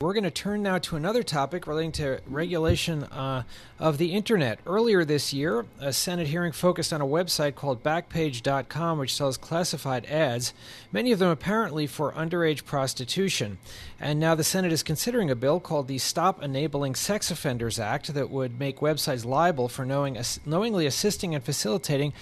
We're going to turn now to another topic relating to regulation uh, of the internet. Earlier this year, a Senate hearing focused on a website called Backpage.com, which sells classified ads, many of them apparently for underage prostitution. And now the Senate is considering a bill called the Stop Enabling Sex Offenders Act that would make websites liable for knowing, knowingly assisting and facilitating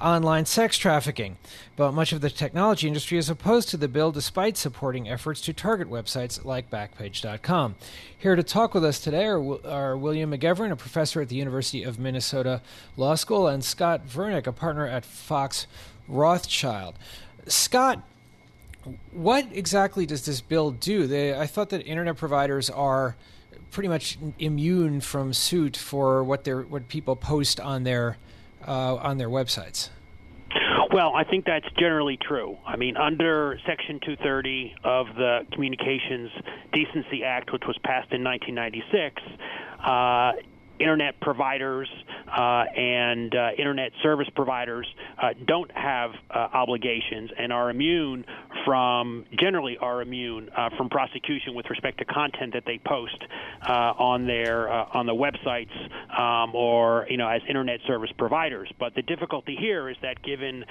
online sex trafficking. But much of the technology industry is opposed to the bill despite supporting efforts to target websites like Backpage.com. Here to talk with us today are, are William McGeveran, a professor at the University of Minnesota Law School, and Scott Vernick, a partner at Fox Rothschild. Scott, what exactly does this bill do? They, I thought that internet providers are pretty much immune from suit for what their what people post on their uh, on their websites. Well, I think that's generally true. I mean, under Section 230 of the Communications Decency Act, which was passed in 1996, uh, internet providers uh, and uh, internet service providers uh, don't have obligations and are immune from generally are immune from prosecution with respect to content that they post on their on the websites um, or you know as internet service providers. But the difficulty here is that given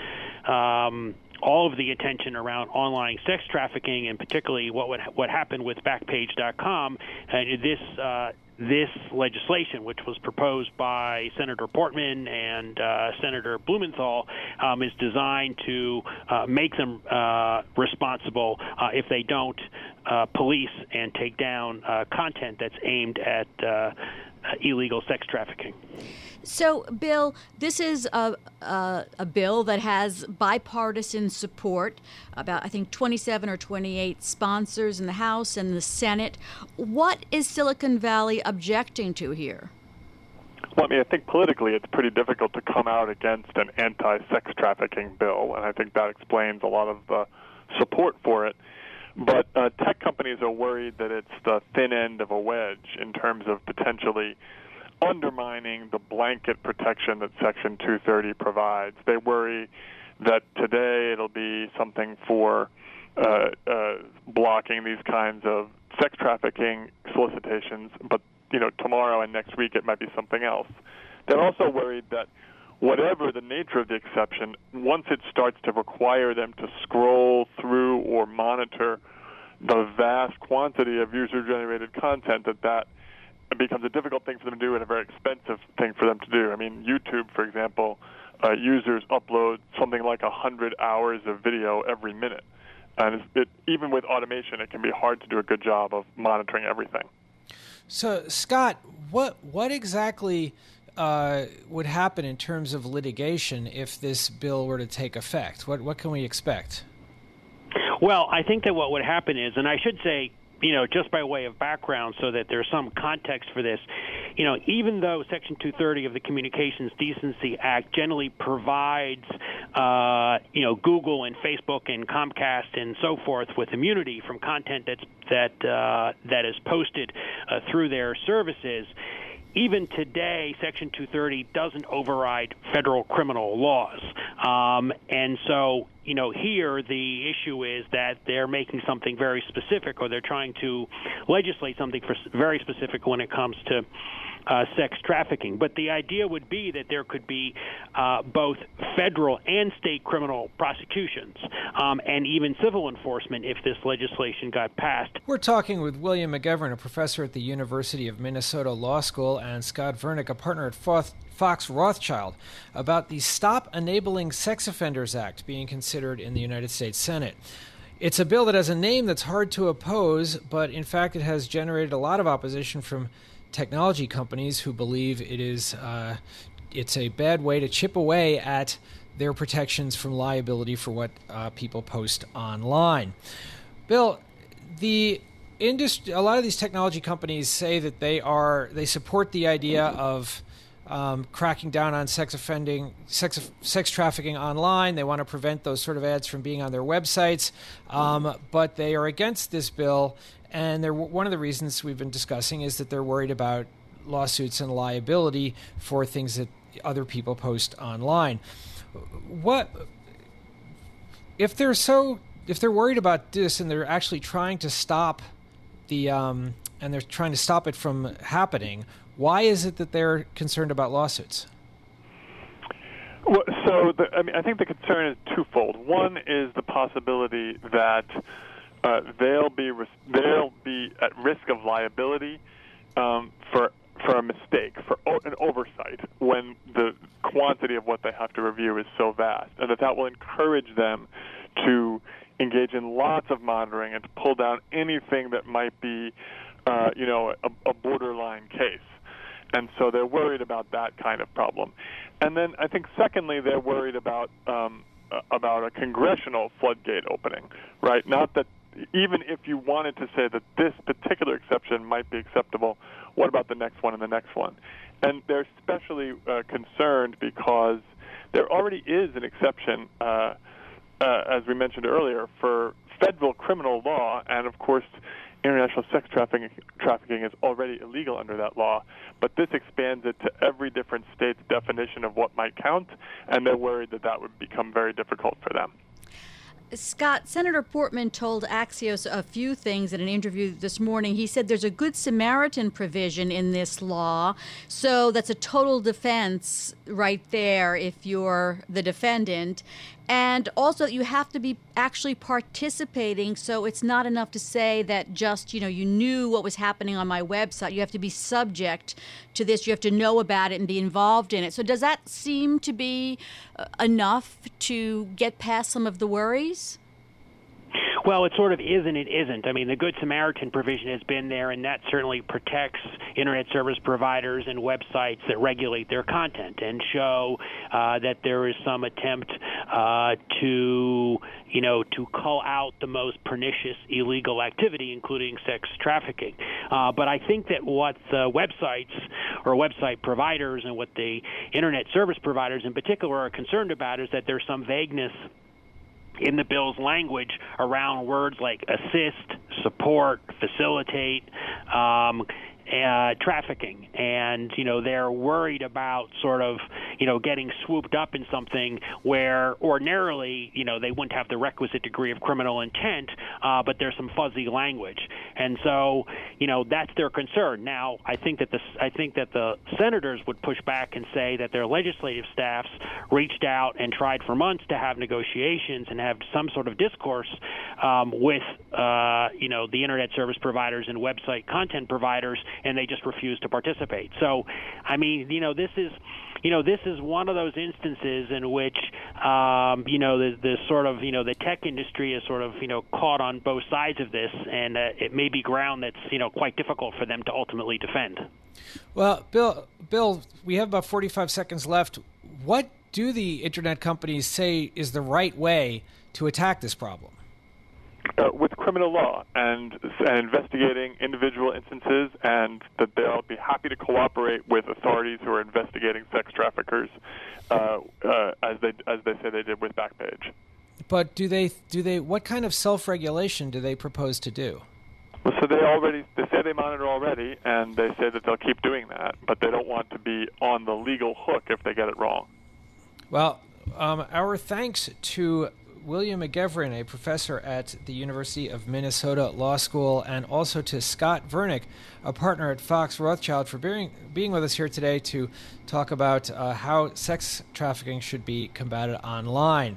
um, all of the attention around online sex trafficking and particularly what would, what happened with Backpage.com, uh, this uh, this legislation, which was proposed by Senator Portman and uh, Senator Blumenthal, um, is designed to uh, make them uh, responsible uh, if they don't uh, police and take down uh, content that's aimed at illegal sex trafficking. So, Bill, this is a, a, a, bill that has bipartisan support, about, I think, 27 or 28 sponsors in the House and the Senate. What is Silicon Valley objecting to here? Well, I mean, I think politically it's pretty difficult to come out against an anti sex trafficking bill, and I think that explains a lot of the support for it. But uh, tech companies are worried that it's the thin end of a wedge in terms of potentially undermining the blanket protection that Section 230 provides. They worry that today it'll be something for uh, uh, blocking these kinds of sex trafficking solicitations, but you know tomorrow and next week it might be something else. They're also worried that whatever the nature of the exception, once it starts to require them to scroll through or monitor the vast quantity of user-generated content, that that becomes a difficult thing for them to do and a very expensive thing for them to do. I mean, YouTube, for example, uh, users upload something like a hundred hours of video every minute, and it, even with automation, it can be hard to do a good job of monitoring everything. So, Scott, what what exactly uh, would happen in terms of litigation if this bill were to take effect? What what can we expect? Well, I think that what would happen is, and I should say, you know, just by way of background so that there's some context for this, you know, even though Section 230 of the Communications Decency Act generally provides, uh, you know, Google and Facebook and Comcast and so forth with immunity from content that's that uh, that is posted uh, through their services, even today, Section 230 doesn't override federal criminal laws. Um, and so, you know, here the issue is that they're making something very specific or they're trying to legislate something for very specific when it comes to uh, sex trafficking. But the idea would be that there could be uh, both federal and state criminal prosecutions um, and even civil enforcement if this legislation got passed. We're talking with William McGeveran, a professor at the University of Minnesota Law School, and Scott Vernick, a partner at Fox Rothschild, about the Stop Enabling Sex Offenders Act being considered in the United States Senate. It's a bill that has a name that's hard to oppose, but in fact, it has generated a lot of opposition from technology companies who believe it is uh, it's a bad way to chip away at their protections from liability for what uh, people post online. Bill, the industry, a lot of these technology companies say that they are they support the idea of um, cracking down on sex offending, sex sex trafficking online. They want to prevent those sort of ads from being on their websites, um, but they are against this bill and they're, one of the reasons we've been discussing is that they're worried about lawsuits and liability for things that other people post online. What if they're so if they're worried about this and they're actually trying to stop the um, and they're trying to stop it from happening. Why is it that they're concerned about lawsuits? Well, so the, I mean, I think the concern is twofold. One is the possibility that uh, they'll be they'll be at risk of liability um, for for a mistake, for o- an oversight, when the quantity of what they have to review is so vast, and that that will encourage them to engage in lots of monitoring and to pull down anything that might be, uh, you know, a, a borderline case. And so they're worried about that kind of problem. And then I think secondly they're worried about um, about a congressional floodgate opening, right? Not that even if you wanted to say that this particular exception might be acceptable, what about the next one and the next one? And they're especially uh, concerned because there already is an exception, uh, uh, as we mentioned earlier, for federal criminal law, and of course, international sex trafficking, trafficking is already illegal under that law. But this expands it to every different state's definition of what might count, and they're worried that that would become very difficult for them. Scott, Senator Portman told Axios a few things in an interview this morning. He said there's a Good Samaritan provision in this law, so that's a total defense right there if you're the defendant. And also, you have to be actually participating, so it's not enough to say that just, you know, you knew what was happening on my website. You have to be subject to this, you have to know about it and be involved in it. So, does that seem to be uh, enough to get past some of the worries? Well, it sort of is and it isn't. I mean, the Good Samaritan provision has been there, and that certainly protects internet service providers and websites that regulate their content and show uh, that there is some attempt uh, to, you know, to call out the most pernicious illegal activity, including sex trafficking. Uh, but I think that what the websites or website providers and what the internet service providers in particular are concerned about is that there's some vagueness in the bill's language around words like assist, support, facilitate, um, uh, trafficking, and you know they're worried about sort of you know getting swooped up in something where ordinarily you know they wouldn't have the requisite degree of criminal intent, uh, but there's some fuzzy language, and so you know that's their concern. Now I think that the I think that the senators would push back and say that their legislative staffs reached out and tried for months to have negotiations and have some sort of discourse um, with uh, you know the internet service providers and website content providers and they just refused to participate. So, I mean, you know, this is you know, this is one of those instances in which, um, you know, the, the sort of, you know, the tech industry is sort of, you know, caught on both sides of this, and uh, it may be ground that's, you know, quite difficult for them to ultimately defend. Well, Bill, Bill, we have about 45 seconds left. What do the internet companies say is the right way to attack this problem? Uh, with criminal law and, and investigating individual instances, and that they'll be happy to cooperate with authorities who are investigating sex traffickers, uh, uh, as they as they say they did with Backpage. But do they do they what kind of self-regulation do they propose to do? Well, so they already they say they monitor already, and they say that they'll keep doing that, but they don't want to be on the legal hook if they get it wrong. Well, um, our thanks to William McGeveran, a professor at the University of Minnesota Law School, and also to Scott Vernick, a partner at Fox Rothschild, for being, being with us here today to talk about uh, how sex trafficking should be combated online.